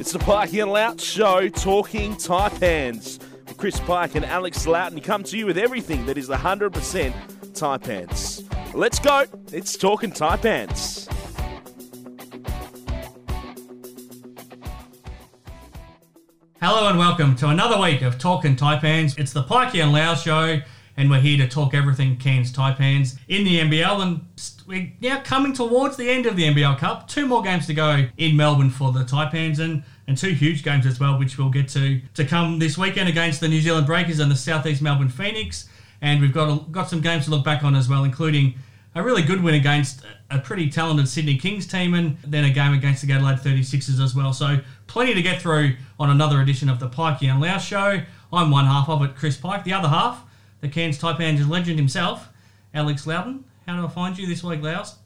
It's the Pike and Lout Show talking Taipans. With Chris Pike and Alex Loughton come to you with everything that is 100% Taipans. Let's go. It's talking Taipans. Hello and welcome to another week of Talking Taipans. It's the Pikey and Loughz show, and we're here to talk everything Cairns Taipans in the NBL. And we're now coming towards the end of the NBL Cup. Two more games to go in Melbourne for the Taipans, and and two huge games as well, which we'll get to to come this weekend against the New Zealand Breakers and the Southeast Melbourne Phoenix. And we've got got some games to look back on as well, including a really good win against a pretty talented Sydney Kings team, and then a game against the Adelaide 36ers as well. So plenty to get through on another edition of the Pikey and Loughz show. I'm one half of it, Chris Pike. The other half, the Cairns Taipans legend himself, Alex Loughton. How do I find you this week, Loughz?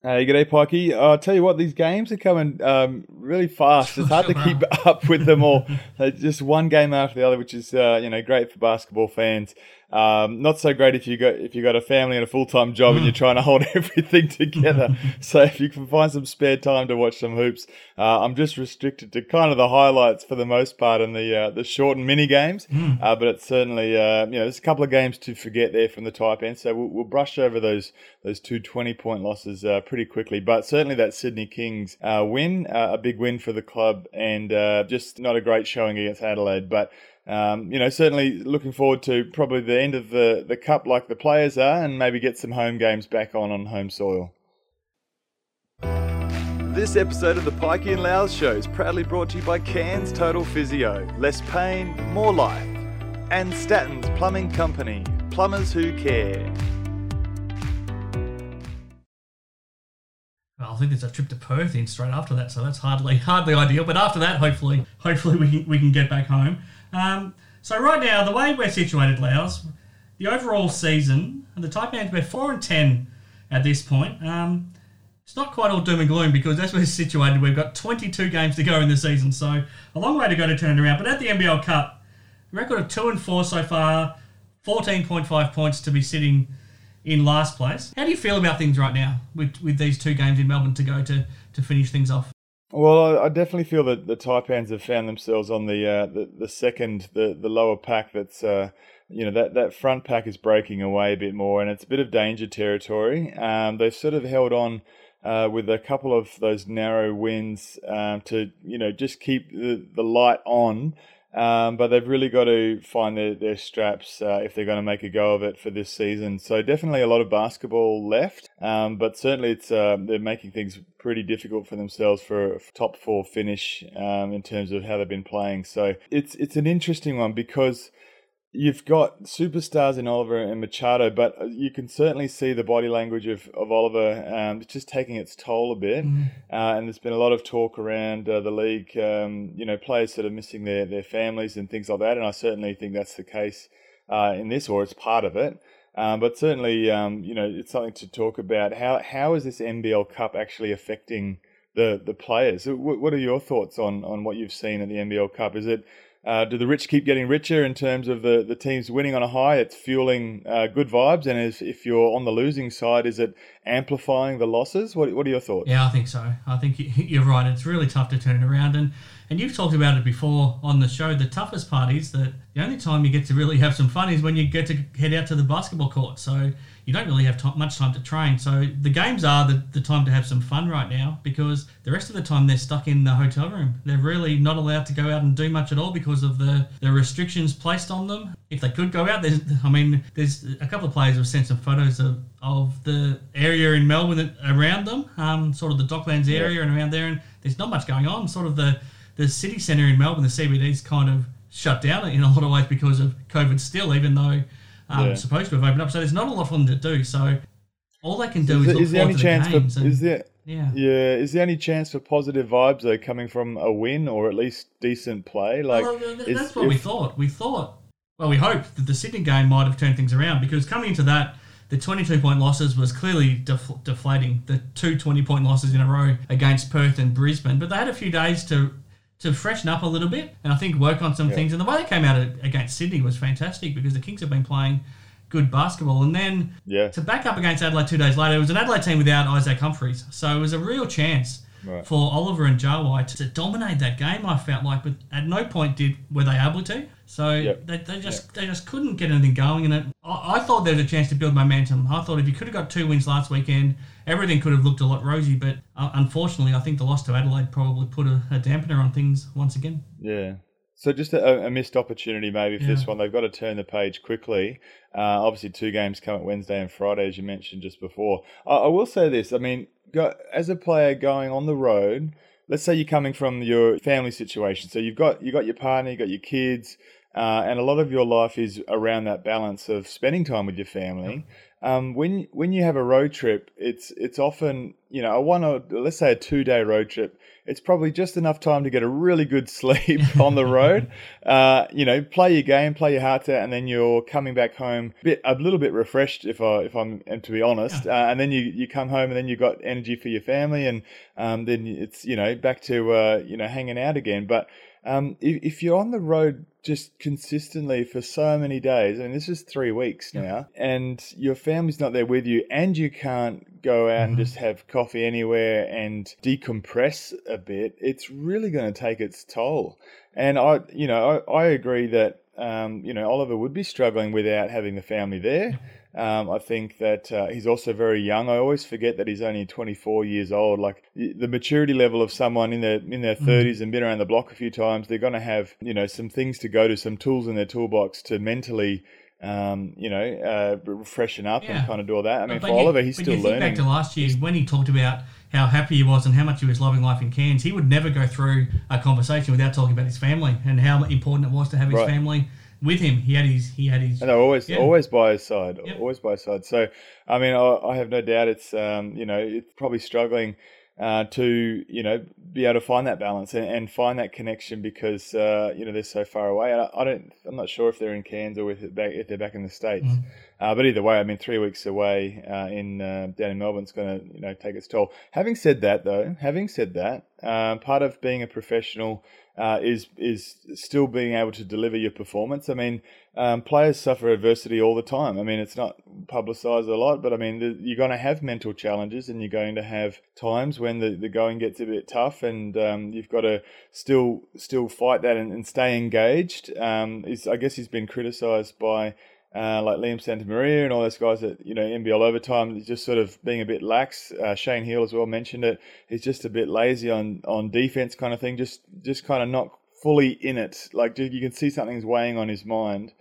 Hey, g'day, Pikey. Uh, I'll tell you what, these games are coming um, really fast. It's hard to keep up with them all. just one game after the other, which is uh, you know great for basketball fans. Um, not so great if you got if you got a family and a full time job and you're trying to hold everything together. so if you can find some spare time to watch some hoops, uh, I'm just restricted to kind of the highlights for the most part and the uh, the short and mini games. Mm. Uh, but it's certainly uh, you know there's a couple of games to forget there from the Taipans. So we'll, we'll, brush over those those two 20 point losses uh, pretty quickly. But certainly that Sydney Kings uh, win, a big win for the club, and just not a great showing against Adelaide, but um, you know, certainly looking forward to probably the end of the, the cup like the players are and maybe get some home games back on on home soil. This episode of the Pikey and Loughz show is proudly brought to you by Cairns Total Physio. Less pain, more life. And Statton's Plumbing Company. Plumbers who care. I think there's a trip to Perth in straight after that, so that's hardly hardly ideal. But after that, hopefully, hopefully we can, we can get back home. Um, so right now, the way we're situated, Loughz, the overall season, the Taipans we're four and ten at this point. Um, it's not quite all doom and gloom because as we're situated, we've got 22 games to go in the season, so a long way to go to turn it around. But at the NBL Cup, record of two and four so far, 14.5 points to be sitting in last place. How do you feel about things right now with, with these two games in Melbourne to go to, to finish things off? Well, I definitely feel that the Taipans have found themselves on the uh, the, the second, the, the lower pack. That's uh, you know that that front pack is breaking away a bit more, and it's a bit of danger territory. Um, they've sort of held on uh, with a couple of those narrow wins um, to you know just keep the, the light on um, but they've really got to find their, their straps uh, if they're going to make a go of it for this season. So definitely a lot of basketball left, um, but certainly it's uh, they're making things pretty difficult for themselves for a top four finish um, in terms of how they've been playing. So it's it's an interesting one because you've got superstars in Oliver and Machado, but you can certainly see the body language of, of Oliver um, just taking its toll a bit. Mm. Uh, and there's been a lot of talk around uh, the league, um, you know, players that are missing their, their families and things like that. And I certainly think that's the case uh, in this, or it's part of it. Um, but certainly, um, you know, it's something to talk about. How how is this NBL Cup actually affecting the the players? What are your thoughts on on what you've seen at the NBL Cup? Is it uh, do the rich keep getting richer in terms of the, the teams winning on a high? It's fueling uh, good vibes. And if, if you're on the losing side, is it amplifying the losses? What, what are your thoughts? Yeah, I think so. I think you're right. It's really tough to turn around. And, and you've talked about it before on the show. The toughest part is that the only time you get to really have some fun is when you get to head out to the basketball court. So you don't really have t- much time to train. So the games are the, the time to have some fun right now because the rest of the time they're stuck in the hotel room. They're really not allowed to go out and do much at all because of the, the restrictions placed on them. If they could go out, there's, I mean, there's a couple of players have sent some photos of, of the area in Melbourne that, around them, um, sort of the Docklands area yeah. and around there, and there's not much going on. Sort of the, the city centre in Melbourne, the CBD, is kind of shut down in a lot of ways because of COVID still, even though um, yeah. supposed to have opened up. So there's not a lot for them to do. So all they can do is, is, look is there any chance the for, and, is there yeah yeah is there any chance for positive vibes though coming from a win or at least decent play? Like well, that's is, what if, we thought. We thought. Well, we hoped that the Sydney game might have turned things around because coming into that. The 22 point losses was clearly def- deflating. The two 20 point losses in a row against Perth and Brisbane, but they had a few days to to freshen up a little bit and I think work on some yeah. things. And the way they came out against Sydney was fantastic because the Kings have been playing good basketball. And then yeah. to back up against Adelaide two days later, it was an Adelaide team without Isaac Humphries. So it was a real chance Right. for Oliver and Jawai to dominate that game. I felt like, but at no point did were they able to. So Yep. they, they just they just couldn't get anything going. And it, I, I thought there was a chance to build momentum. I thought if you could have got two wins last weekend, everything could have looked a lot rosy. But uh, unfortunately, I think the loss to Adelaide probably put a, a dampener on things once again. Yeah. So just a, a missed opportunity maybe for this one. They've got to turn the page quickly. Uh, obviously, two games come at Wednesday and Friday, as you mentioned just before. I, I will say this. I mean, go, as a player going on the road, let's say you're coming from your family situation. So you've got you got your partner, you got your kids, uh, and a lot of your life is around that balance of spending time with your family. Um, when when you have a road trip, it's it's often you know a one or let's say a two day road trip. It's probably just enough time to get a really good sleep on the road. Uh, you know, play your game, play your heart out, and then you're coming back home a, bit, a little bit refreshed, if I if I'm and to be honest. Uh, and then you you come home, and then you've got energy for your family, and um, then it's you know back to uh, you know hanging out again. But um, if, if you're on the road just consistently for so many days, I mean, this is three weeks now, and your family's not there with you, and you can't go out and just have coffee anywhere and decompress a bit, it's really going to take its toll. And I, you know, I, I agree that, um, you know, Oliver would be struggling without having the family there. Um, I think that uh, he's also very young. I always forget that he's only 24 years old. Like the maturity level of someone in their in their 30s and been around the block a few times, they're going to have you know some things to go to, some tools in their toolbox to mentally, um, you know, uh, freshen up Yeah. and kind of do all that. I mean, But for you- Oliver, he's but still you think learning. back to last year when he talked about how happy he was and how much he was loving life in Cairns. He would never go through a conversation without talking about his family and how important it was to have his Right. family with him. He had his he had his And they're always Yeah. always by his side, Yep. always by his side. So, I mean, I, I have no doubt it's um, you know it's probably struggling uh, to you know be able to find that balance and, and find that connection because uh, you know they're so far away. I, I don't, I'm not sure if they're in Cairns or if they're back, if they're back in the states. Uh, but either way, I mean, three weeks away uh, in uh, down in Melbourne's going to you know take its toll. Having said that, though, having said that, um, part of being a professional uh, is is still being able to deliver your performance. I mean, um, players suffer adversity all the time. I mean, it's not publicised a lot, but I mean, the, you're going to have mental challenges, and you're going to have times when the, the going gets a bit tough, and um, you've got to still still fight that and, and stay engaged. Um, is I guess he's been criticised by. Uh, like Liam Santamaria and all those guys that you know NBL overtime just sort of being a bit lax. Uh, Shane Heal as well mentioned it. He's just a bit lazy on on defense kind of thing. Just just kind of not fully in it. Like you can see something's weighing on his mind.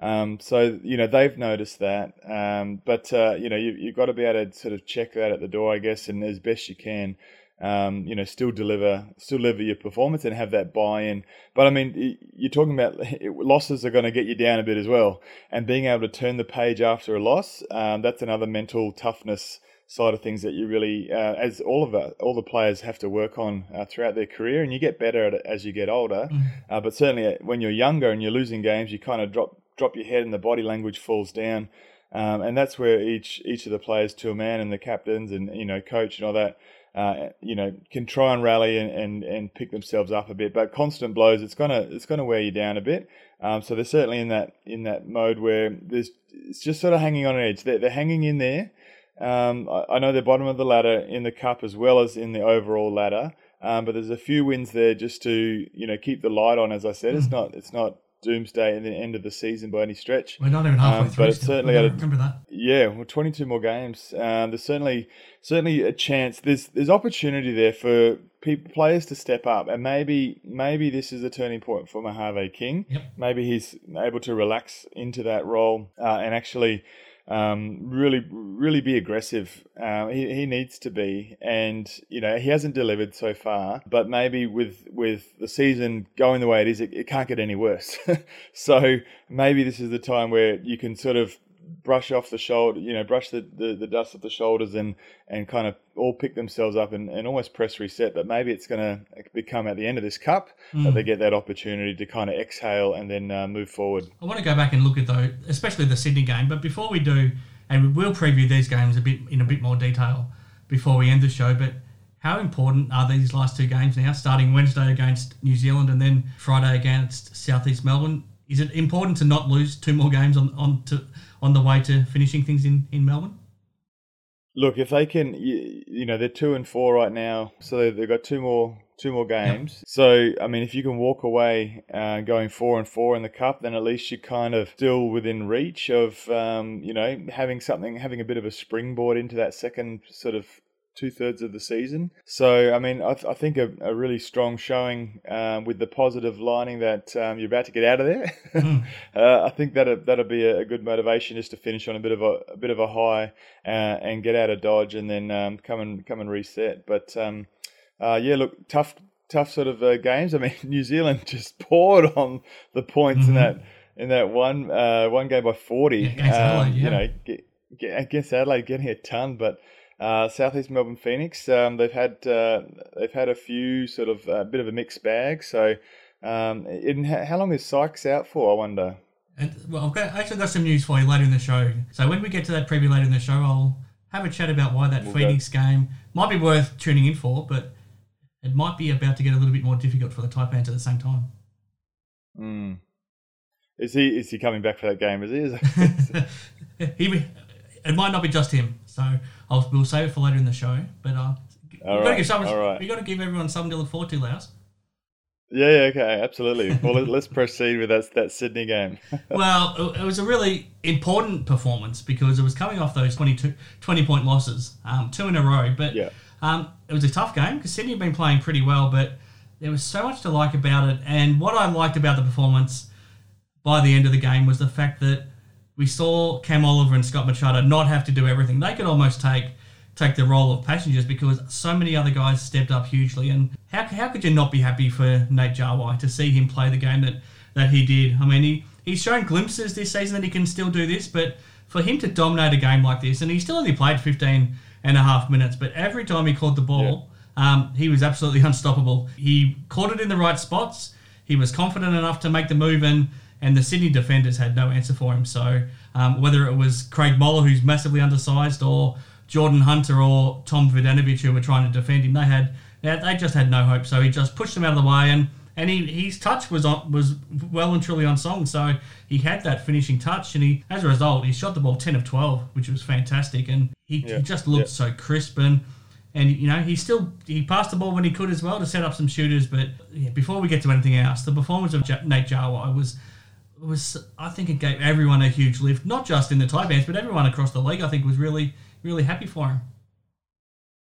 Um, so you know they've noticed that, um, but uh, you know you, you've got to be able to sort of check that at the door, I guess, and as best you can, um, you know, still deliver, still deliver your performance and have that buy-in. But I mean, you're talking about losses are going to get you down a bit as well, and being able to turn the page after a loss, um, that's another mental toughness side of things that you really, uh, as all of us, all the players have to work on uh, throughout their career, and you get better at it as you get older. Uh, but certainly, uh, when you're younger and you're losing games, you kind of drop drop your head, and the body language falls down. Um, and that's where each each of the players to a man and the captains and you know coach and all that uh, you know can try and rally and, and, and pick themselves up a bit. But constant blows, it's gonna it's gonna wear you down a bit. Um, so they're certainly in that in that mode where there's it's just sort of hanging on an edge. They're, they're hanging in there. Um, I, I know they're bottom of the ladder in the cup as well as in the overall ladder. Um, but there's a few wins there just to you know keep the light on. As I said, it's not it's not doomsday at the end of the season by any stretch. We're not even halfway Um, through. but it's still. certainly We've at got a- remember that. Yeah, well, 22 more games. Um, there's certainly certainly a chance. There's there's opportunity there for people, players to step up, and maybe maybe this is a turning point for Mojave King. Yep. Maybe he's able to relax into that role uh, and actually um, really really be aggressive. Um, he he needs to be, and you know he hasn't delivered so far. But maybe with with the season going the way it is, it, it can't get any worse. so maybe this is the time where you can sort of brush off the shoulder, you know, brush the, the, the dust off the shoulders and, and kind of all pick themselves up and, and almost press reset. But maybe it's going to become at the end of this cup that they get that opportunity to kind of exhale and then uh, move forward. I want to go back and look at though, especially the Sydney game. But before we do, and we will preview these games a bit in a bit more detail before we end the show. But how important are these last two games now? Starting Wednesday against New Zealand and then Friday against Southeast Melbourne. Is it important to not lose two more games on on to on the way to finishing things in in Melbourne? Look, if they can, you, you know, they're two and four right now, so they, they've got two more two more games. Yep. So, I mean, if you can walk away uh, going four and four in the cup, then at least you're kind of still within reach of, um, you know, having something, having a bit of a springboard into that second sort of two thirds of the season. So, I mean, I, th- I think a, a, really strong showing um, with the positive lining that um, you're about to get out of there. Mm. uh, I think that that'll be a, good motivation just to finish on a bit of a, a bit of a high uh, and get out of Dodge and then um, come and come and reset. But um, uh, yeah, look, tough tough sort of uh, games. I mean, New Zealand just poured on the points mm-hmm. in that in that one uh, one game by forty. Yeah, Adelaide, um, yeah. You know, get, get, against Adelaide, getting a ton, but uh, Southeast Melbourne Phoenix, um, they've had uh, they've had a few sort of a uh, bit of a mixed bag. So, um, in, how long is Sykes out for? I wonder. And, well, I've got, actually got some news for you later in the show. So when we get to that preview later in the show, I'll have a chat about why that we'll Phoenix go. game might be worth tuning in for, but it might be about to get a little bit more difficult for the Taipans at the same time. Mm. Is he is he coming back for that game? Is he? he it might not be just him. So I'll, we'll save it for later in the show. But uh, we've got to give some, right. we got to give everyone something to look forward to, Loughz. Yeah, yeah, okay, absolutely. Well, let's proceed with that that Sydney game. well, it was a really important performance because it was coming off those 22, 20 point losses, um, two in a row. But yeah. um, it was a tough game because Sydney had been playing pretty well, but there was so much to like about it. And what I liked about the performance by the end of the game was the fact that we saw Cam Oliver and Scott Machado not have to do everything. They could almost take take the role of passengers because so many other guys stepped up hugely. And how, how could you not be happy for Nate Jawai to see him play the game that, that he did? I mean, he, he's shown glimpses this season that he can still do this, but for him to dominate a game like this, and he still only played 15 and a half minutes, but every time he caught the ball, yeah. um, he was absolutely unstoppable. He caught it in the right spots. He was confident enough to make the move, and and the Sydney defenders had no answer for him. So um, whether it was Craig Moller, who's massively undersized, or Jordan Hunter or Tom Vodanovich, who were trying to defend him, they had they just had no hope. So he just pushed them out of the way, and and he, his touch was on, was well and truly on song. So he had that finishing touch, and he as a result he shot the ball ten of twelve, which was fantastic, and he, yeah. he just looked yeah. so crisp and. And you know he still he passed the ball when he could as well to set up some shooters. But yeah, before we get to anything else, the performance of Nate Jawai was was I think it gave everyone a huge lift, not just in the Taipans, but everyone across the league. I think was really really happy for him.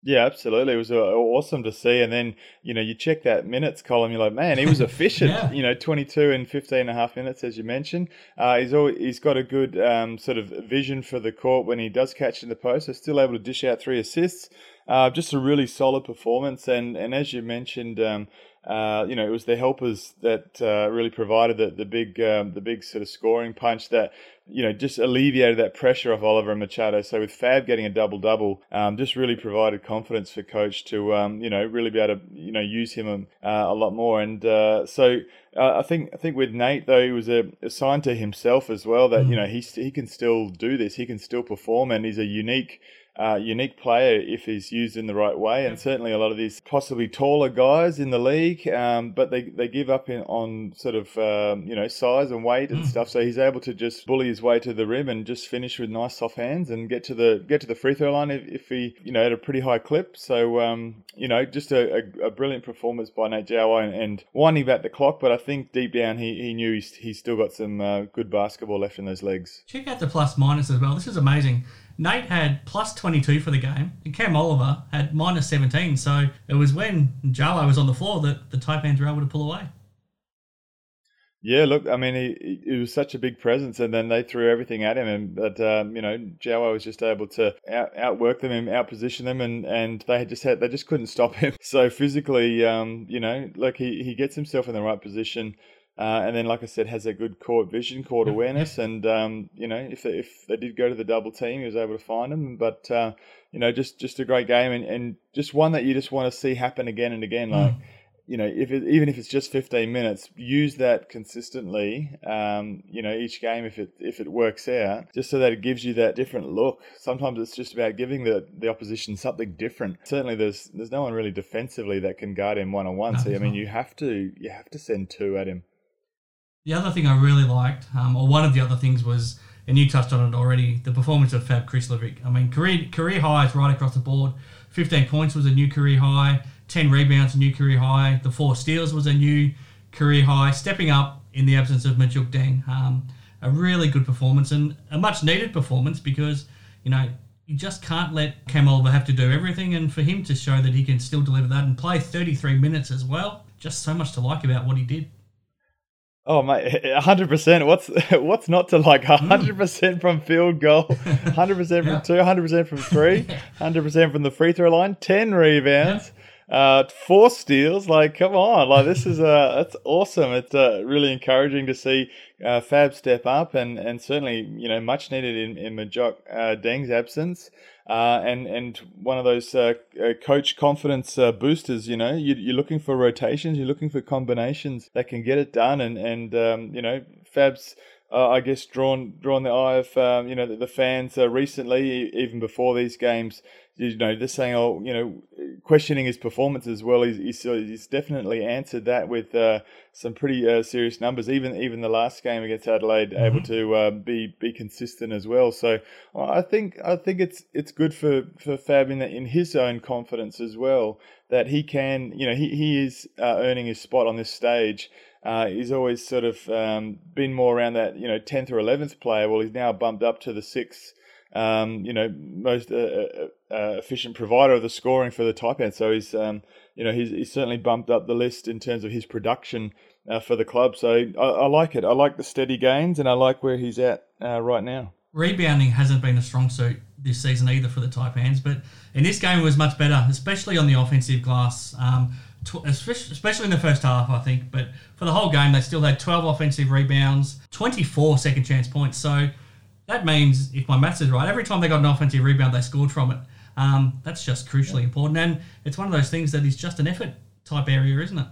Yeah, absolutely. It was uh, awesome to see. And then, you know, you check that minutes column, you're like, man, he was efficient. yeah. You know, 22 and 15 and a half minutes, as you mentioned. Uh, he's always, he's got a good um, sort of vision for the court when he does catch in the post. So still able to dish out three assists. Uh, just a really solid performance. And, and as you mentioned, um, uh, you know, it was the helpers that uh, really provided the, the big um, the big sort of scoring punch that you know just alleviated that pressure off Oliver and Machado. So with Fab getting a double double, um, just really provided confidence for coach to um, you know really be able to you know use him uh, a lot more. And uh, so uh, I think I think with Nate though he was a, a sign to himself as well that mm. you know he he can still do this, he can still perform, and he's a unique uh, unique player if he's used in the right way. And certainly a lot of these possibly taller guys in the league, um, but they, they give up in, on sort of um, you know size and weight and mm. stuff. So he's able to just bully his way to the rim and just finish with nice soft hands and get to the get to the free throw line if, if he you know at a pretty high clip. So um, you know just a, a, a, brilliant performance by Nate Jawai and, and, winding back the clock. But I think deep down he, he knew he's, he's still got some uh, good basketball left in those legs. Check out the plus minus as well. This is amazing. Nate had plus 22 for the game, and Cam Oliver had minus 17. So it was when Jawai was on the floor that the Taipans were able to pull away. Yeah, look, I mean, he, he was such a big presence, and then they threw everything at him, and but um, you know, Jawai was just able to out, outwork them and outposition them, and, and they just had they just couldn't stop him. So physically, um, you know, like he, he gets himself in the right position. Uh, and then, like I said, has a good court vision, court awareness, and um, you know, if they, if they did go to the double team, he was able to find them. But uh, you know, just just a great game, and, and just one that you just want to see happen again and again. Like, mm. you know, if it, even if it's just 15 minutes, use that consistently. Um, you know, each game if it if it works out, just so that it gives you that different look. Sometimes it's just about giving the the opposition something different. Certainly, there's there's no one really defensively that can guard him one on one. So I mean, you have to you have to send two at him. The other thing I really liked, um, or one of the other things, was and you touched on it already, the performance of Fab Krslovic. I mean, career career highs right across the board. 15 points was a new career high. 10 rebounds, a new career high. The four steals was a new career high. Stepping up in the absence of Majok Deng. Um, a really good performance and a much needed performance because, you know, you just can't let Cam Oliver have to do everything. And for him to show that he can still deliver that and play 33 minutes as well, just so much to like about what he did. Oh mate, hundred percent. What's what's not to like? Hundred percent from field goal, hundred percent from Yeah. two, hundred percent from three, hundred percent from the free throw line, ten rebounds, uh, four steals. Like, come on, like this is uh, that's awesome. It's uh, really encouraging to see uh, Fab step up, and and certainly you know much needed in in Majok uh, Deng's absence. Uh, and and one of those uh, uh, coach confidence uh, boosters. You know, you, you're looking for rotations, you're looking for combinations that can get it done, and and um, you know, Fab's. Uh, I guess drawn drawn the eye of um, you know the, the fans uh, recently, even before these games. You know, they're saying, oh, you know, questioning his performance as well. He's he's, he's definitely answered that with uh, some pretty uh, serious numbers. Even even the last game against Adelaide, able to uh, be be consistent as well. So I think I think it's it's good for for Fab in, that in his own confidence as well that he can you know he he is uh, earning his spot on this stage. Uh, he's always sort of um, been more around that you know tenth or eleventh player. Well, he's now bumped up to the sixth. Um, you know, most uh, uh, uh, efficient provider of the scoring for the end. So he's, um, you know, he's, he's certainly bumped up the list in terms of his production uh, for the club. So I, I like it. I like the steady gains, and I like where he's at uh, right now. Rebounding hasn't been a strong suit this season either for the Taipans, but in this game it was much better, especially on the offensive glass. Um, tw- especially in the first half, I think. But for the whole game, they still had 12 offensive rebounds, 24 second chance points. So that means, if my maths is right, every time they got an offensive rebound, they scored from it. Um, that's just crucially important. And it's one of those things that is just an effort type area, isn't it?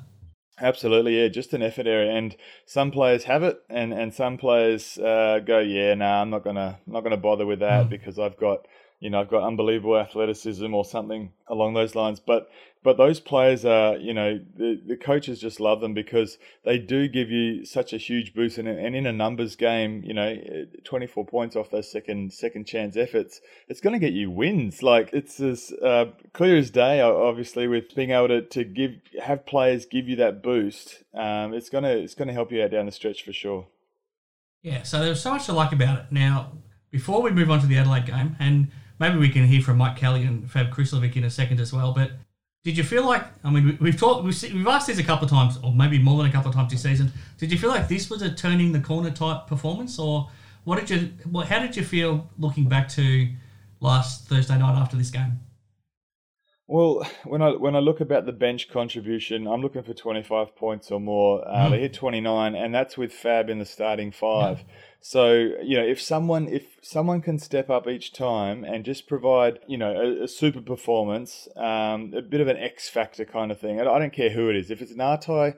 Absolutely, yeah, just an effort area, and some players have it, and, and some players uh, go, yeah, no, nah, I'm not gonna not gonna bother with that Mm. because I've got you know I've got unbelievable athleticism or something along those lines. But but those players are you know the, the coaches just love them because they do give you such a huge boost, and, and in a numbers game, you know, 24 points off those second second chance efforts, it's going to get you wins. Like it's as uh, clear as day, obviously, with being able to, to give have players give you that boost. Um, it's gonna it's gonna help you out down the stretch for sure. Yeah, so there's so much to like about it. Now, before we move on to the Adelaide game, and maybe we can hear from Mike Kelly and Fab Krslovic in a second as well, but did you feel like, I mean, we- we've talked, we've, asked this a couple of times, or maybe more than a couple of times this season. Did you feel like this was a turning the corner type performance, or what did you, what, how did you feel looking back to last Thursday night after this game? Well, when I when I look about the bench contribution, I'm looking for 25 points or more. Uh, They hit 29, and that's with Fab in the starting five. So you know, if someone if someone can step up each time and just provide you know a, a super performance, um, a bit of an X factor kind of thing. I don't care who it is. If it's Nartai,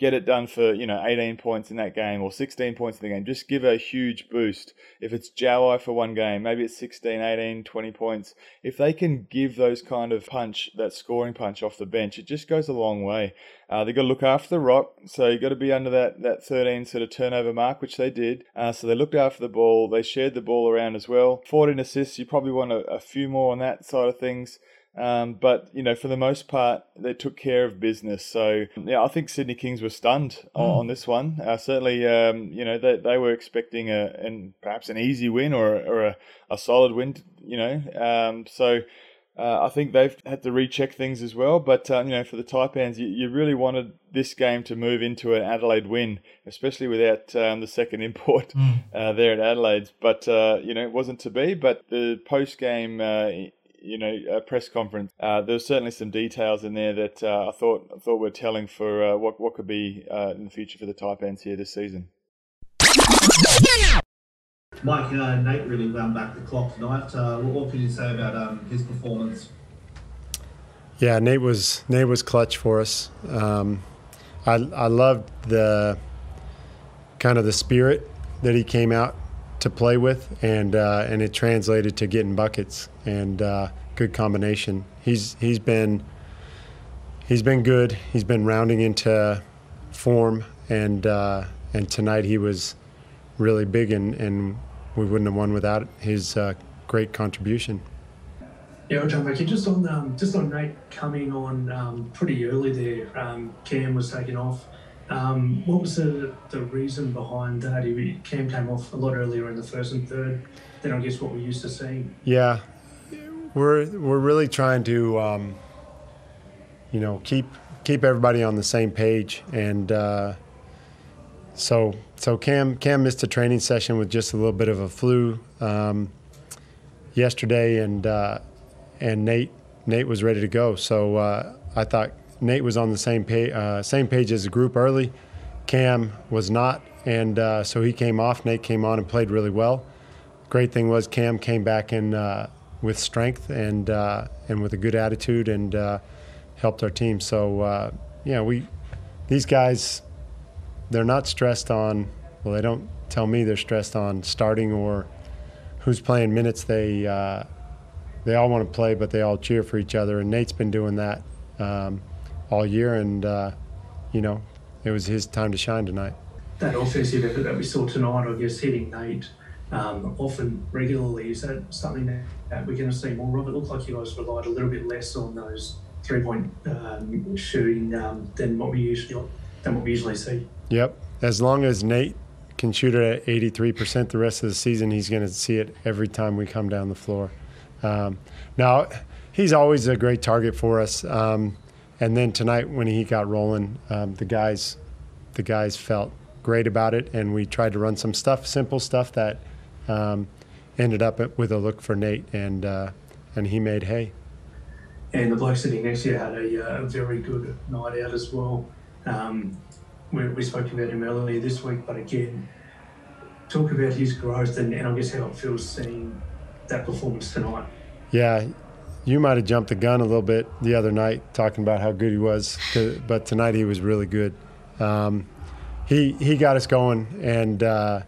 get it done for you know 18 points in that game or 16 points in the game. Just give a huge boost. If it's Jawai for one game, maybe it's 16, 18, 20 points. If they can give those kind of punch, that scoring punch off the bench, it just goes a long way. Uh, they got to look after the rock, so you've got to be under that that 13 sort of turnover mark, which they did. Uh, so they looked after the ball. They shared the ball around as well. 14 assists. You probably want a, a few more on that side of things. Um, but you know, for the most part, they took care of business. So yeah, I think Sydney Kings were stunned on, on this one. Uh, certainly, um, you know, they, they were expecting a and perhaps an easy win or or a, a solid win. You know, um, so. Uh, I think they've had to recheck things as well, but uh, you know, for the Taipans, you, you really wanted this game to move into an Adelaide win, especially without um, the second import uh, there at Adelaide. But uh, you know, it wasn't to be. But the post game uh, you know a press conference. Uh, there was certainly some details in there that uh, I thought I thought were telling for uh, what what could be uh, in the future for the Taipans here this season. Mike, uh, Nate really wound back the clock tonight. Uh, what, what can you say about um, his performance? Yeah, Nate was Nate was clutch for us. Um, I I loved the kind of the spirit that he came out to play with, and uh, and it translated to getting buckets and uh, good combination. He's he's been he's been good. He's been rounding into form, and uh, and tonight he was really big and, and we wouldn't have won without his uh, great contribution. Yeah, John Becky, just on um, just on Nate coming on um, pretty early there. Um, Cam was taken off. Um, what was the, the reason behind that? He, Cam came off a lot earlier in the first and third than I guess what we're used to seeing. Yeah, we're we're really trying to, um, you know, keep keep everybody on the same page, and uh, so so Cam Cam missed a training session with just a little bit of a flu um, yesterday, and uh, and Nate Nate was ready to go. So uh, I thought Nate was on the same page uh, same page as the group early. Cam was not, and uh, so he came off. Nate came on and played really well. Great thing was Cam came back in uh, with strength and uh, and with a good attitude and uh, helped our team. So yeah, we these guys they're not stressed on. Well, they don't tell me they're stressed on starting or who's playing minutes. They uh, they all want to play, but they all cheer for each other. And Nate's been doing that um, all year, and uh, you know, it was his time to shine tonight. That offensive effort that we saw tonight, I guess, hitting Nate um, often regularly, is that something that, we're going to see more of? It looked like you guys relied a little bit less on those three point um, shooting um, than what we usually than what we usually see. Yep. As long as Nate can shoot it at 83% the rest of the season, he's going to see it every time we come down the floor. Um, now, he's always a great target for us. Um, and then tonight, when he got rolling, um, the guys, the guys felt great about it, and we tried to run some stuff, simple stuff that um, ended up with a look for Nate, and uh, and he made hay. And the bloke sitting next to you had a, uh, very good night out as well. Um, we, we spoke about him earlier this week, but again, talk about his growth and, and I guess how it feels seeing that performance tonight. Yeah, you might have jumped the gun a little bit the other night talking about how good he was, but tonight he was really good. Um, he he got us going and uh,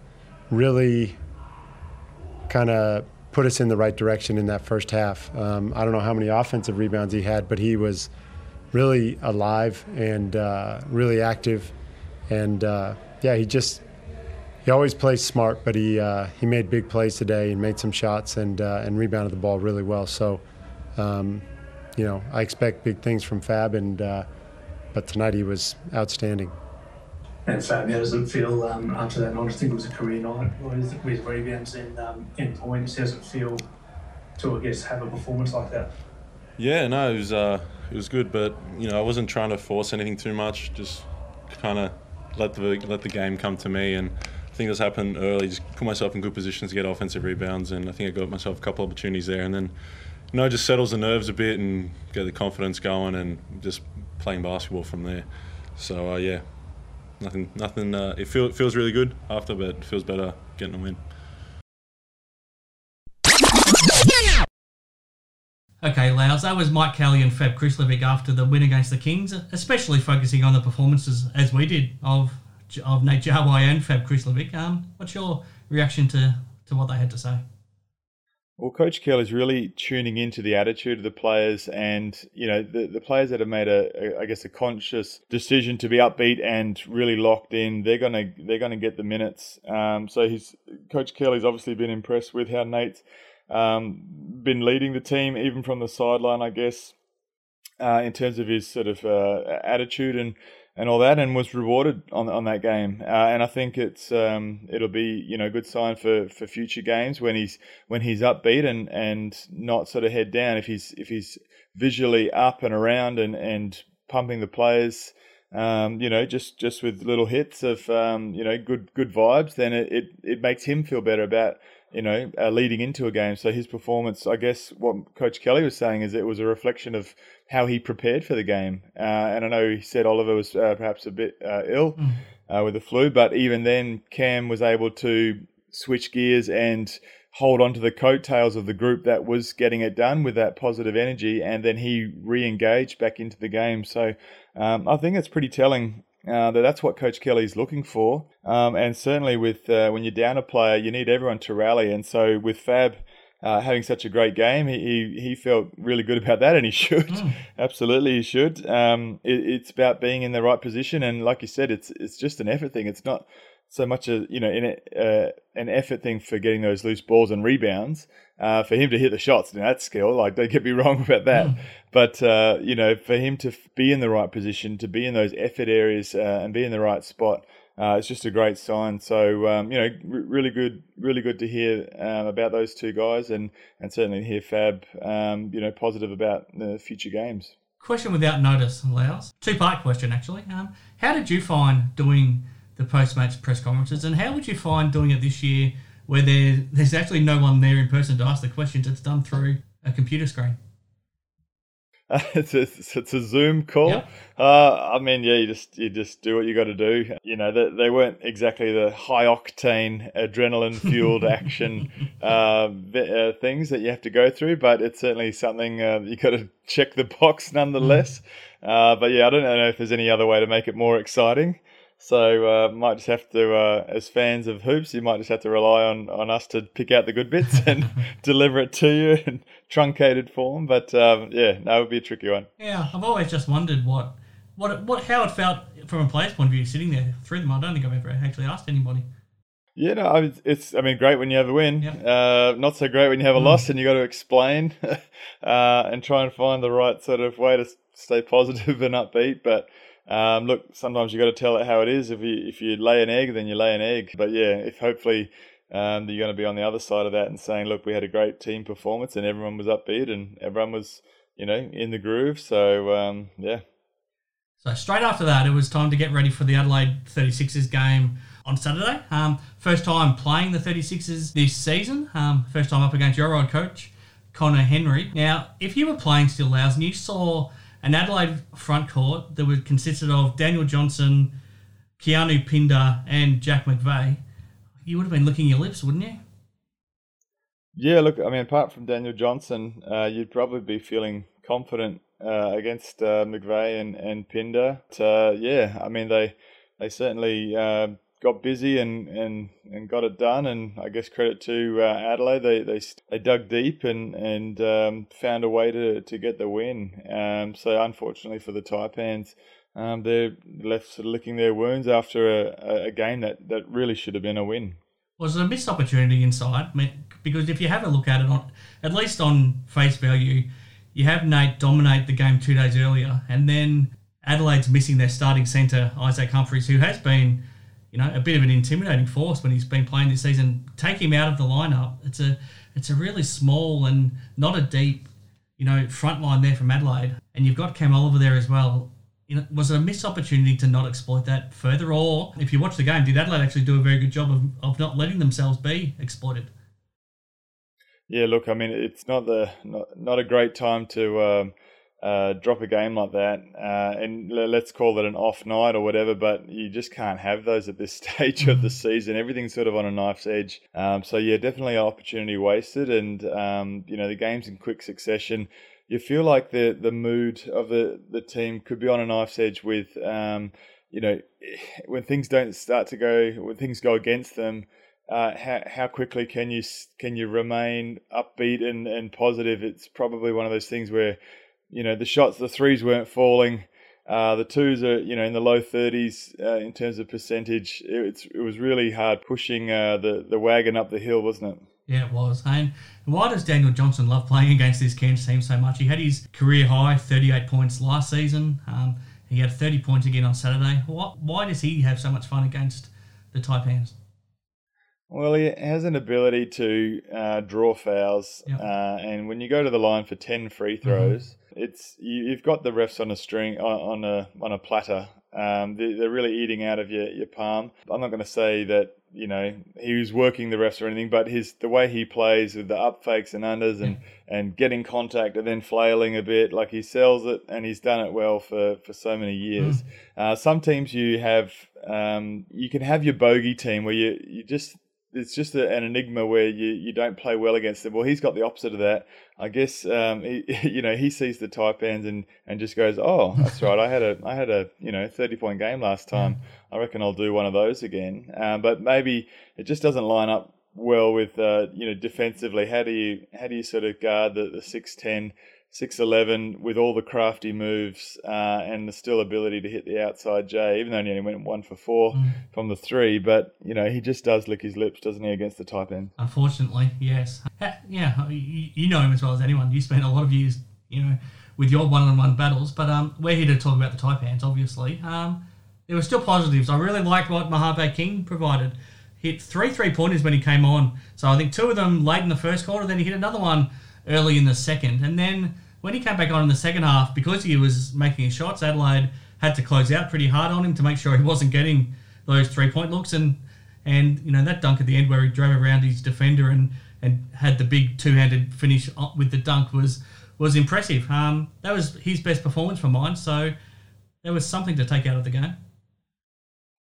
really kind of put us in the right direction in that first half. Um, I don't know how many offensive rebounds he had, but he was really alive and uh, really active and uh, yeah, he just he always plays smart, but he uh, he made big plays today and made some shots and uh, and rebounded the ball really well. So, um, you know, I expect big things from Fab, and uh, but tonight he was outstanding. And Fab, how does it feel um, after that night? I just think it was a career night with, with rebounds and um, and points. How does it feel to I guess have a performance like that? Yeah, no, it was uh, it was good, but you know, I wasn't trying to force anything too much. Just kind of let the let the game come to me. And I think this happened early. Just put myself in good positions to get offensive rebounds, and I think I got myself a couple opportunities there. And then, you know, just settles the nerves a bit and get the confidence going, and just playing basketball from there. So uh, yeah, nothing, nothing. Uh, it, feel, it feels really good after, but it feels better getting a win. Okay, Loughz, that was Mike Kelly and Fab Krslovic after the win against the Kings, especially focusing on the performances as we did of of Nate Jawai and Fab Krslovic. Um, what's your reaction to, to what they had to say? Well, Coach Kelly's really tuning into the attitude of the players, and you know the, the players that have made a, a, I guess, a conscious decision to be upbeat and really locked in. They're gonna they're gonna get the minutes. Um, so he's Coach Kelly's obviously been impressed with how Nate's um, been leading the team, even from the sideline, I guess, uh, in terms of his sort of uh, attitude and, and all that, and was rewarded on on that game. Uh, and I think it's um, it'll be you know a good sign for, for future games when he's when he's upbeat and, and not sort of head down. If he's if he's visually up and around and, and pumping the players. Um, you know, just, just with little hits of um, you know good good vibes, then it, it, it makes him feel better about you know, uh, leading into a game. So his performance, I guess, what Coach Kelly was saying is it was a reflection of how he prepared for the game. Uh, and I know he said Oliver was uh, perhaps a bit uh, ill mm. with the flu, but even then, Cam was able to switch gears and hold on to the coattails of the group that was getting it done with that positive energy, and then he re-engaged back into the game. So um, I think it's pretty telling uh, that that's what Coach Kelly's looking for. Um, and certainly with uh, when you're down a player, you need everyone to rally. And so with Fab uh, having such a great game, he, he felt really good about that, and he should mm. absolutely he should. Um, it, it's about being in the right position, and like you said, it's it's just an effort thing. It's not so much a you know in a, uh, an effort thing for getting those loose balls and rebounds. Uh, for him to hit the shots, that's skill. Like, don't get me wrong about that. Mm. But uh, you know, for him to be in the right position, to be in those effort areas, uh, and be in the right spot, uh, it's just a great sign. So um, you know, r- really good, really good to hear um, about those two guys, and and certainly hear Fab, um, you know, positive about the future games. Question without notice, Loughz. Two part question actually. Um, how did you find doing the post match press conferences, and how would you find doing it this year, where there there's actually no one there in person to ask the questions? It's done through a computer screen. it's, a, it's a Zoom call. Yep. Uh, I mean, yeah, you just you just do what you got to do. You know, they, they weren't exactly the high octane, adrenaline fueled action uh, uh, things that you have to go through, but it's certainly something uh, you got to check the box nonetheless. Mm. but yeah, I don't know if there's any other way to make it more exciting. So uh, might just have to, uh, as fans of hoops, you might just have to rely on, on us to pick out the good bits and deliver it to you in truncated form. But um, yeah, that would be a tricky one. Yeah, I've always just wondered what, what, what, how it felt from a player's point of view, sitting there through them. I don't think I've ever actually asked anybody. Yeah, no, it's. I mean, great when you have a win. Yep. Uh, not so great when you have a mm. loss and you got to explain uh, and try and find the right sort of way to stay positive and upbeat. But um, look, sometimes you got to tell it how it is. If you if you lay an egg, then you lay an egg. But yeah, if hopefully um, you're going to be on the other side of that and saying, look, we had a great team performance and everyone was upbeat and everyone was you know in the groove. So um, yeah. So straight after that, it was time to get ready for the Adelaide 36ers game on Saturday. Um, first time playing the 36ers this season. Um, first time up against your old coach, Conner Henry. Now, if you were playing still, Loughz, and you saw an Adelaide front court that was consisted of Daniel Johnson, Keanu Pinder, and Jack McVeigh, you would have been licking your lips, wouldn't you? Yeah, look, I mean, apart from Daniel Johnson, uh, you'd probably be feeling confident uh, against uh, McVeigh and, and Pinder. But, uh, yeah, I mean, they they certainly uh, got busy and, and, and got it done. And I guess credit to uh, Adelaide, they, they they dug deep and and um, found a way to, to get the win. Um, so unfortunately for the Taipans, um, they're left sort of licking their wounds after a, a game that, that really should have been a win. Was it a missed opportunity inside? Because if you have a look at it, on at least on face value, you have Nate dominate the game two days earlier, and then Adelaide's missing their starting centre, Isaac Humphries, who has been you know, a bit of an intimidating force when he's been playing this season. Take him out of the lineup. It's a it's a really small and not a deep, you know, front line there from Adelaide. And you've got Cam Oliver there as well. You know, was it a missed opportunity to not exploit that further? Or if you watch the game, did Adelaide actually do a very good job of, of not letting themselves be exploited? Yeah, look, I mean, it's not the not, not a great time to um, uh, drop a game like that, uh, and let's call it an off night or whatever, but you just can't have those at this stage of the mm-hmm. season. Everything's sort of on a knife's edge. Um, so yeah, definitely an opportunity wasted, and um, you know the games in quick succession. You feel like the the mood of the, the team could be on a knife's edge with, um, you know, when things don't start to go, when things go against them. Uh, how how quickly can you can you remain upbeat and, and positive? It's probably one of those things where you know the shots, the threes weren't falling. Uh, the twos are, you know, in the low 30s uh, in terms of percentage. It, it was really hard pushing uh, the the wagon up the hill, wasn't it? Yeah, it was. And why does Daniel Johnson love playing against this Cairns team so much? He had his career high, 38 points last season. Um, he had 30 points again on Saturday. Why, why does he have so much fun against the Taipans? Well, he has an ability to uh, draw fouls, yep. uh, and when you go to the line for ten free mm-hmm. throws, mm-hmm. it's you, have got the refs on a string on, a on a platter. Um, they're, they're, really eating out of your, your palm. I'm not going to say that you know he was working the refs or anything, but his the way he plays with the up fakes and unders and and getting contact and then flailing a bit, like he sells it, and he's done it well for for so many years. Mm. Uh, some teams you have um, you can have your bogey team where you you just it's just a, an enigma where you, you don't play well against them. Well, he's got the opposite of that. I guess um, he, you know he sees the Taipans and, and just goes, oh, that's right. I had a I had a you know thirty point game last time. I reckon I'll do one of those again. Um, but maybe it just doesn't line up well with uh, you know defensively. How do you how do you sort of guard the, the six ten 6'11 with all the crafty moves uh, and the still ability to hit the outside J, even though he only went one for four mm. from the three. But, you know, he just does lick his lips, doesn't he, against the type end? Unfortunately, yes. Yeah, you know him as well as anyone. You spent a lot of years, you know, with your one on one battles. But um, we're here to talk about the Taipans, obviously. Um, there were still positives. I really liked what Mojave King provided. Hit three three pointers when he came on. So I think two of them late in the first quarter, then he hit another one early in the second. And then when he came back on in the second half, because he was making his shots, Adelaide had to close out pretty hard on him to make sure he wasn't getting those three point looks. And and you know that dunk at the end where he drove around his defender and and had the big two handed finish with the dunk was was impressive. Um, that was his best performance for mine. So there was something to take out of the game.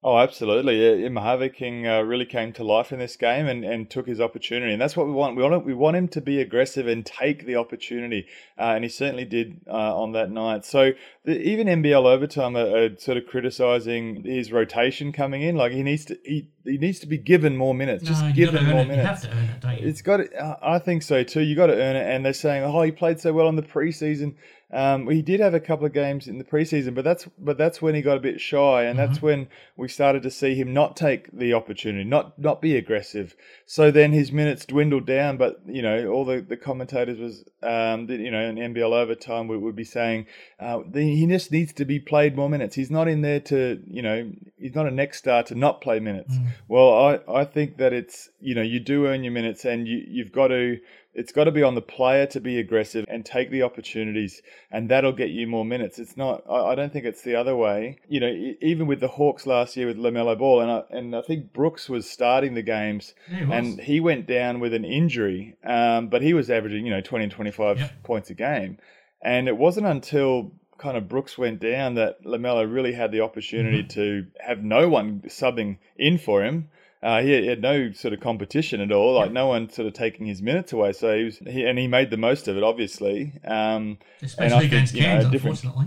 Oh, absolutely. Yeah, uh, really came to life in this game and, and took his opportunity. And that's what we want. We want, we want him to be aggressive and take the opportunity. Uh, and he certainly did uh, on that night. So the, even NBL overtime are, are sort of criticizing his rotation coming in. Like he needs to, he, he needs to be given more minutes. Just no, give him more it. minutes. You have to earn it, don't you? It's got. To, I think so too. You got to earn it. And they're saying, oh, he played so well in the preseason. Um, he did have a couple of games in the preseason, but that's but that's when he got a bit shy, and mm-hmm. that's when we started to see him not take the opportunity, not not be aggressive. So then his minutes dwindled down. But you know, all the, the commentators was, um, you know, in NBL overtime we would be saying uh, he just needs to be played more minutes. He's not in there to, you know, he's not a next star to not play minutes. Mm-hmm. Well, I I think that it's you know you do earn your minutes, and you you've got to it's got to be on the player to be aggressive and take the opportunities, and that'll get you more minutes. It's not. I, don't think it's the other way. You know, even with the Hawks last year with LaMelo Ball, and I, and I think Brooks was starting the games, he and he went down with an injury, um, but he was averaging you know twenty and twenty five yep. points a game, and it wasn't until kind of Brooks went down that LaMelo really had the opportunity mm-hmm. to have no one subbing in for him uh, he, had no sort of competition at all, like no one sort of taking his minutes away. So he was, he, and he made the most of it, obviously. Um, Especially against think, Cairns, you know, unfortunately.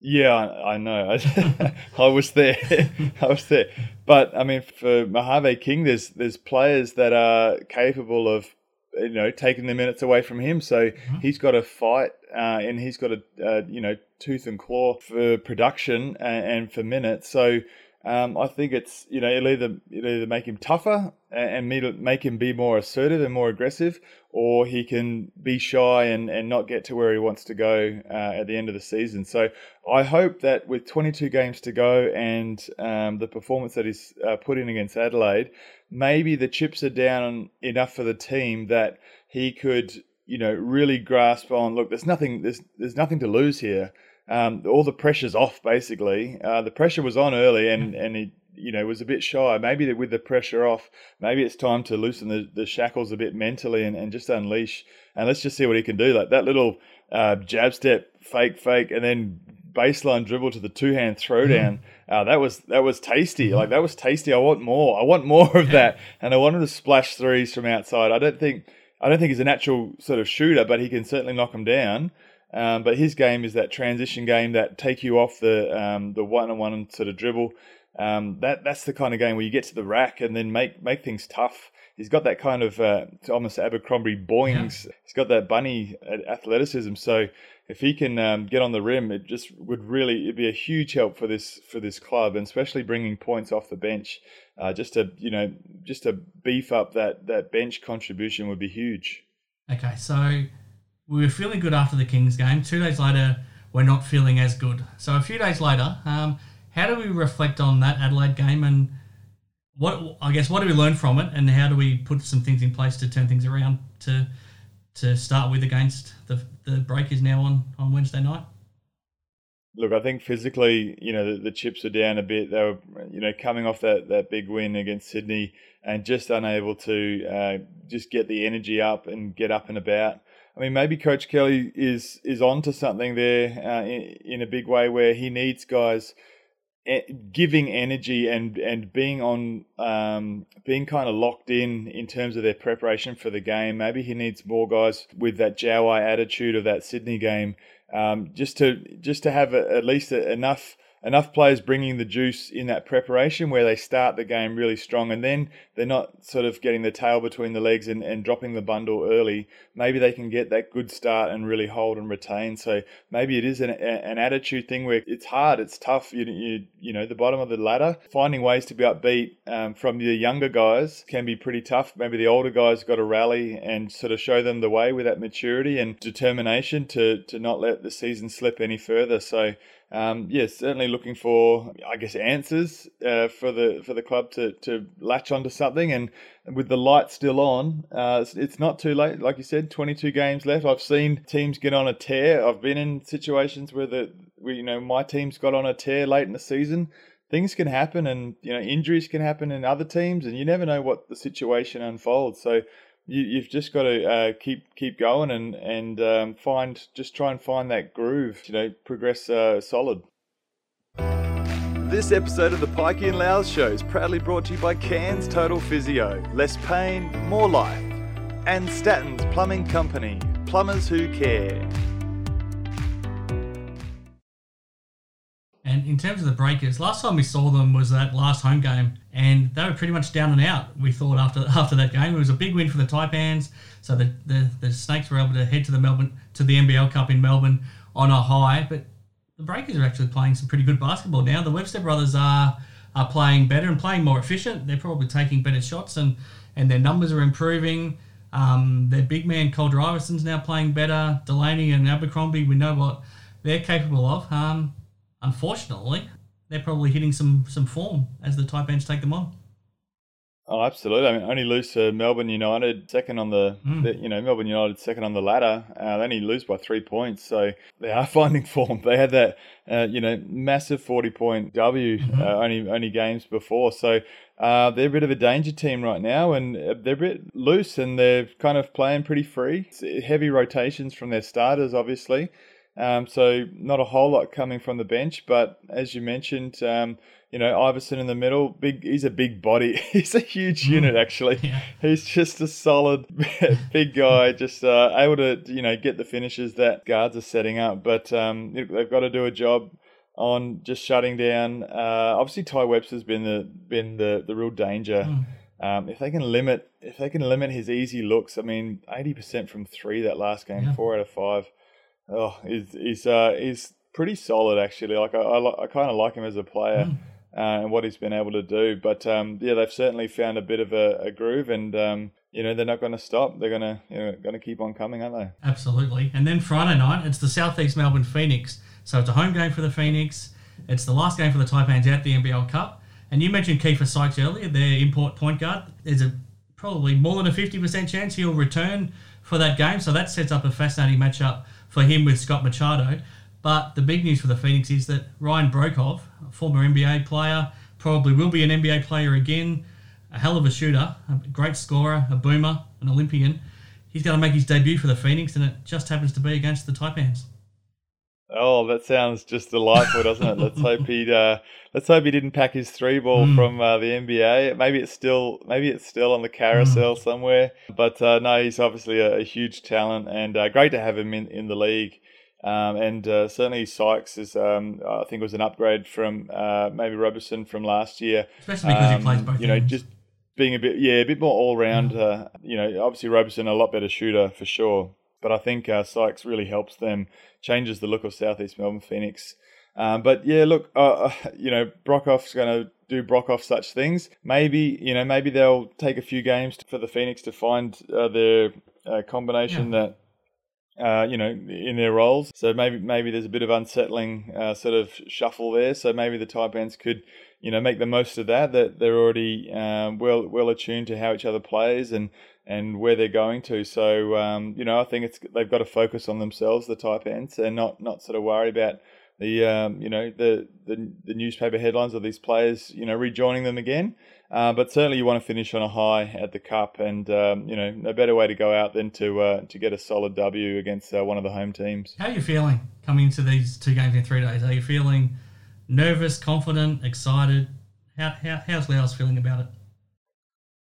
Yeah, I, I know. I was there. I was there. But I mean, for Mojave King, there's there's players that are capable of you know taking the minutes away from him. So mm-hmm. he's got to fight, uh, and he's got to uh, you know tooth and claw for production and, and for minutes. So um, I think it's you know it'll either it'll either make him tougher and make him be more assertive and more aggressive, or he can be shy and, and not get to where he wants to go uh, at the end of the season. So I hope that with 22 games to go and um, the performance that he's uh, put in against Adelaide, maybe the chips are down enough for the team that he could you know really grasp on. Look, there's nothing there's there's nothing to lose here um, all the pressure's off basically. Uh, the pressure was on early, and and he you know was a bit shy. Maybe with the pressure off, maybe it's time to loosen the, the shackles a bit mentally and, and just unleash. And let's just see what he can do. Like that little uh, jab step, fake, fake, and then baseline dribble to the two hand throwdown. Mm. Uh, that was that was tasty. Mm. Like that was tasty. I want more. I want more of that. And I wanted to splash threes from outside. I don't think I don't think he's a natural sort of shooter, but he can certainly knock them down. Um, but his game is that transition game that take you off the um, the one on one sort of dribble. Um, that that's the kind of game where you get to the rack and then make make things tough. He's got that kind of uh, almost Abercrombie boings. Yeah. He's got that bunny athleticism. So if he can um, get on the rim, it just would really it'd be a huge help for this for this club, and especially bringing points off the bench. Uh, just to you know just to beef up that that bench contribution would be huge. Okay, so we were feeling good after the Kings game. Two days later, we're not feeling as good. So a few days later, um, how do we reflect on that Adelaide game and what I guess what do we learn from it, and how do we put some things in place to turn things around to to start with against the the Breakers now on on Wednesday night? Look, I think physically, you know, the, the, chips are down a bit. They were, you know, coming off that, that big win against Sydney and just unable to uh, just get the energy up and get up and about. I mean, maybe Coach Kelly is is on to something there uh, in, in a big way where he needs guys giving energy and and being on um, being kind of locked in in terms of their preparation for the game. Maybe he needs more guys with that Jawai attitude of that Sydney game, um, just to just to have a, at least a, enough enough players bringing the juice in that preparation where they start the game really strong and then they're not sort of getting the tail between the legs and, and dropping the bundle early. Maybe they can get that good start and really hold and retain. So maybe it is an, an attitude thing where it's hard, it's tough. You, you, you know, the bottom of the ladder, finding ways to be upbeat um, from the younger guys can be pretty tough. Maybe the older guys got to rally and sort of show them the way with that maturity and determination to, to not let the season slip any further. So um, yes, certainly looking for, I guess, answers uh, for the for the club to, to latch onto something. And with the light still on, uh, it's, it's, not too late. Like you said, 22 games left. I've seen teams get on a tear. I've been in situations where the where, you know my team's got on a tear late in the season. Things can happen, and you know injuries can happen in other teams, and you never know what the situation unfolds. So you, have just got to uh, keep keep going and and um, find just try and find that groove. You know, progress uh, solid. This episode of the Pikey and Loughz Show is proudly brought to you by Cairns Total Physio. Less pain, more life. And Statton's Plumbing Company. Plumbers who care. In terms of the Breakers, last time we saw them was that last home game, and they were pretty much down and out. We thought after after that game, it was a big win for the Taipans. So the, the, the Snakes were able to head to the Melbourne to the NBL Cup in Melbourne on a high. But the Breakers are actually playing some pretty good basketball now. The Webster brothers are are playing better and playing more efficient. They're probably taking better shots and and their numbers are improving. Um, their big man Colton Iverson's now playing better. Delany and Abercrombie, we know what they're capable of. Um, unfortunately, they're probably hitting some some form as the Taipans take them on. Oh, absolutely. I mean, only lose to Melbourne United, second on the, mm. the you know, Melbourne United second on the ladder. Uh, they only lose by three points, so they are finding form. They had that, uh, you know, massive forty-point W mm-hmm. uh, only only games before, so uh, they're a bit of a danger team right now, and uh, they're a bit loose, and they're kind of playing pretty free. It's heavy rotations from their starters, obviously. Um, so not a whole lot coming from the bench, but as you mentioned, um, you know Iverson in the middle, big. He's a big body. he's a huge mm. unit actually. Yeah. He's just a solid big guy, just uh, able to you know get the finishes that guards are setting up. But um, they've got to do a job on just shutting down. Uh, obviously, Ty Webster's been the been the the real danger. Mm. Um, if they can limit if they can limit his easy looks, I mean, eighty percent from three that last game, yeah. four out of five oh, he's he's uh, he's pretty solid actually. Like I I, I kind of like him as a player. Mm. Uh, and what he's been able to do, but um, yeah, they've certainly found a bit of a, a groove, and um, you know they're not going to stop. They're going to you know, going to keep on coming, aren't they? Absolutely. And then Friday night, it's the Southeast Melbourne Phoenix. So it's a home game for the Phoenix. It's the last game for the Taipans at the NBL Cup. And you mentioned Keifer Sykes earlier, their import point guard. There's a probably more than a 50% chance he'll return for that game. So that sets up a fascinating matchup for him with Scott Machado. But the big news for the Phoenix is that Ryan Broekhoff, a former NBA player, probably will be an NBA player again, a hell of a shooter, a great scorer, a boomer, an Olympian. He's going to make his debut for the Phoenix, and it just happens to be against the Taipans. Oh, that sounds just delightful, doesn't it? Let's hope he uh, let's hope he didn't pack his three ball mm. from uh, the NBA. Maybe it's still maybe it's still on the carousel mm. somewhere. But uh, no, he's obviously a, a huge talent, and uh, great to have him in, in the league. Um, and uh, certainly Sykes is, um, I think, was an upgrade from uh, maybe Roberson from last year. Especially because um, he plays both. You know, just being a bit, yeah, a bit more all round. Mm. you know, obviously Roberson a lot better shooter for sure. But I think uh, Sykes really helps them, changes the look of Southeast Melbourne Phoenix. Um, but yeah, look, uh, uh you know, Broekhoff's going to do Broekhoff such things. Maybe, you know, maybe they'll take a few games for the Phoenix to find uh, their uh, combination yeah. that. Uh, you know, in their roles, so maybe maybe there's a bit of unsettling uh, sort of shuffle there. So maybe the Taipans could, you know, make the most of that. That they're already um, well well attuned to how each other plays, and and where they're going to. So um, you know, I think it's they've got to focus on themselves, the Taipans, and not not sort of worry about the um, you know the, the the newspaper headlines of these players you know rejoining them again. Uh, but certainly you want to finish on a high at the cup, and um, you know no better way to go out than to uh, to get a solid W against uh, one of the home teams. How are you feeling coming into these two games in three days? Are you feeling nervous, confident, excited? How, how how's Loughz feeling about it?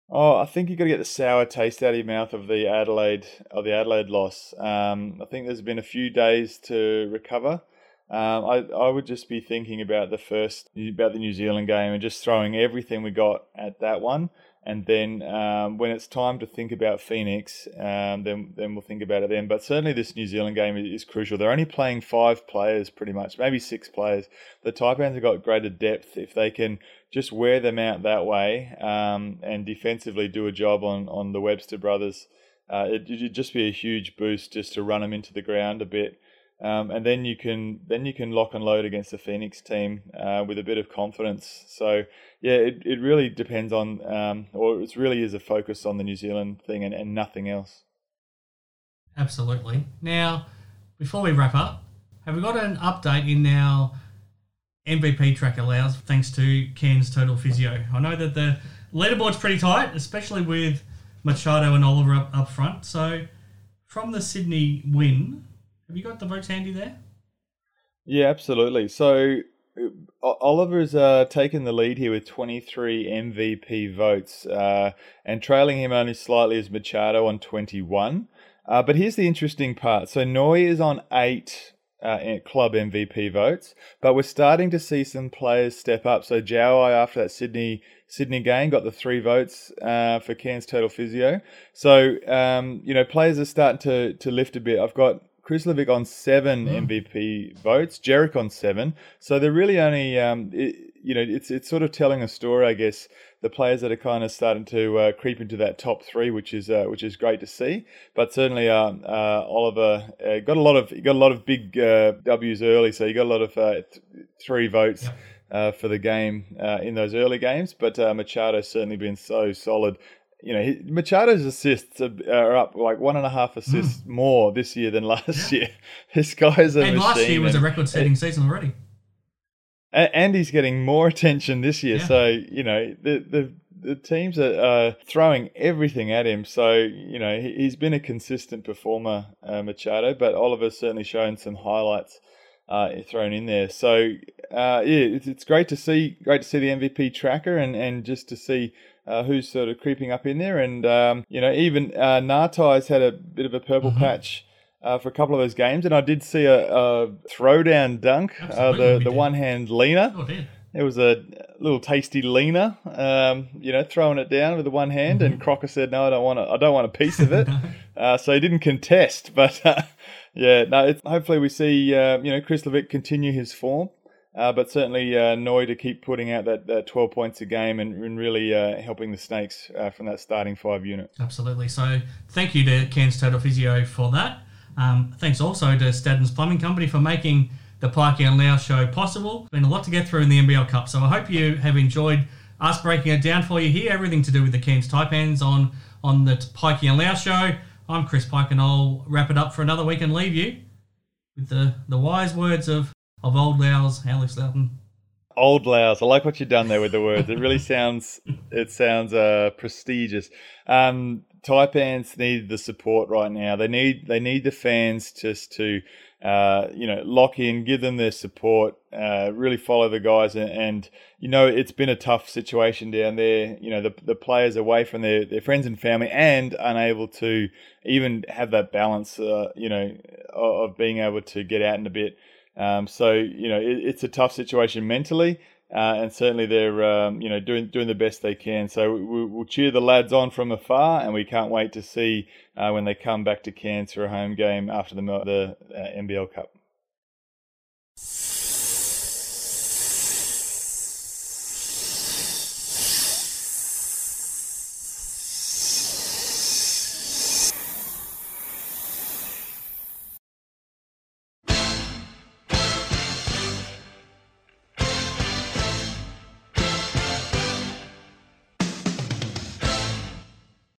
Oh, I think you've got to get the sour taste out of your mouth of the Adelaide of the Adelaide loss. Um, I think there's been a few days to recover. Um, I I would just be thinking about the first about the New Zealand game and just throwing everything we got at that one. And then um, when it's time to think about Phoenix, um, then then we'll think about it then. But certainly this New Zealand game is, crucial. They're only playing five players, pretty much, maybe six players. The Taipans have got greater depth if they can just wear them out that way um, and defensively do a job on on the Webster brothers. Uh, it, would just be a huge boost just to run them into the ground a bit. Um, and then you can then you can lock and load against the Phoenix team uh, with a bit of confidence. So yeah, it, it really depends on, um, or it really is a focus on the New Zealand thing and, and nothing else. Absolutely. Now, before we wrap up, have we got an update in our MVP tracker Loughz thanks to Cairns Total Physio? I know that the leaderboard's pretty tight, especially with Machado and Oliver up, up front. So, from the Sydney win, have you got the votes handy there? Yeah, absolutely. So Oliver's uh, taken the lead here with 23 MVP votes, uh, and trailing him only slightly is Machado on 21. Uh, but here's the interesting part. So Noi is on eight uh, club MVP votes, but we're starting to see some players step up. So Jawai, after that Sydney Sydney game, got the three votes uh, for Cairns Total Physio. So um, you know, players are starting to to lift a bit. I've got Krslovic on seven mm. MVP votes, Jarek on seven. So they're really only, um, it, you know, it's it's sort of telling a story, I guess. The players that are kind of starting to uh, creep into that top three, which is uh, which is great to see. But certainly, uh, uh Oliver uh, got a lot of got a lot of big uh, Ws early, so you got a lot of th- three votes. Uh, for the game uh, in those early games, but uh, Machado's certainly been so solid you know, Machado's assists are, up like one and a half assists mm. more this year than last yeah. year. This guy's a and machine. last year was and, a record-setting season already. And he's getting more attention this year. Yeah. So you know the the the teams are uh, throwing everything at him. So you know he's been a consistent performer, uh, Machado. But Oliver's certainly shown some highlights uh, thrown in there. So uh, yeah, it's, it's great to see. Great to see the MVP tracker and and just to see uh, who's sort of creeping up in there. And, um, you know, even uh, Nartai's had a bit of a purple mm-hmm. patch. Uh, for a couple of those games, and I did see a, a throwdown dunk, uh, the the one hand leaner. Oh, it was a little tasty leaner, um, you know, throwing it down with the one hand. Mm-hmm. And Crocker said, "No, I don't want I don't want a piece of it." uh, so he didn't contest. But uh, yeah, no. hopefully, we see uh, you know Krslovic continue his form. Uh, but certainly uh, Noi to keep putting out that, that 12 points a game and, and really uh, helping the Snakes uh, from that starting five unit. Absolutely. So thank you to Cairns Total Physio for that. Um, thanks also to Stattons Plumbing Company for making the Pikey and Loughz show possible. Been a lot to get through in the NBL Cup, so I hope you have enjoyed us breaking it down for you here. Everything to do with the Cairns Taipans on on the Pikey and Loughz show. I'm Chris Pike, and I'll wrap it up for another week and leave you with the, the wise words of of old Loughz, Alex Loughton. Old Loughz. I like what you've done there with the words. It really sounds it sounds uh, prestigious. Um, Taipans need the support right now. They need they need the fans just to uh, you know lock in, give them their support, uh, really follow the guys, and, and, you know it's been a tough situation down there. You know the the players away from their, their friends and family and unable to even have that balance. Uh, you know of being able to get out in a bit. Um, so you know it, it's a tough situation mentally, uh, and certainly they're um, you know doing doing the best they can. So we, will cheer the lads on from afar, and we can't wait to see uh, when they come back to Cairns for a home game after the the uh, NBL Cup.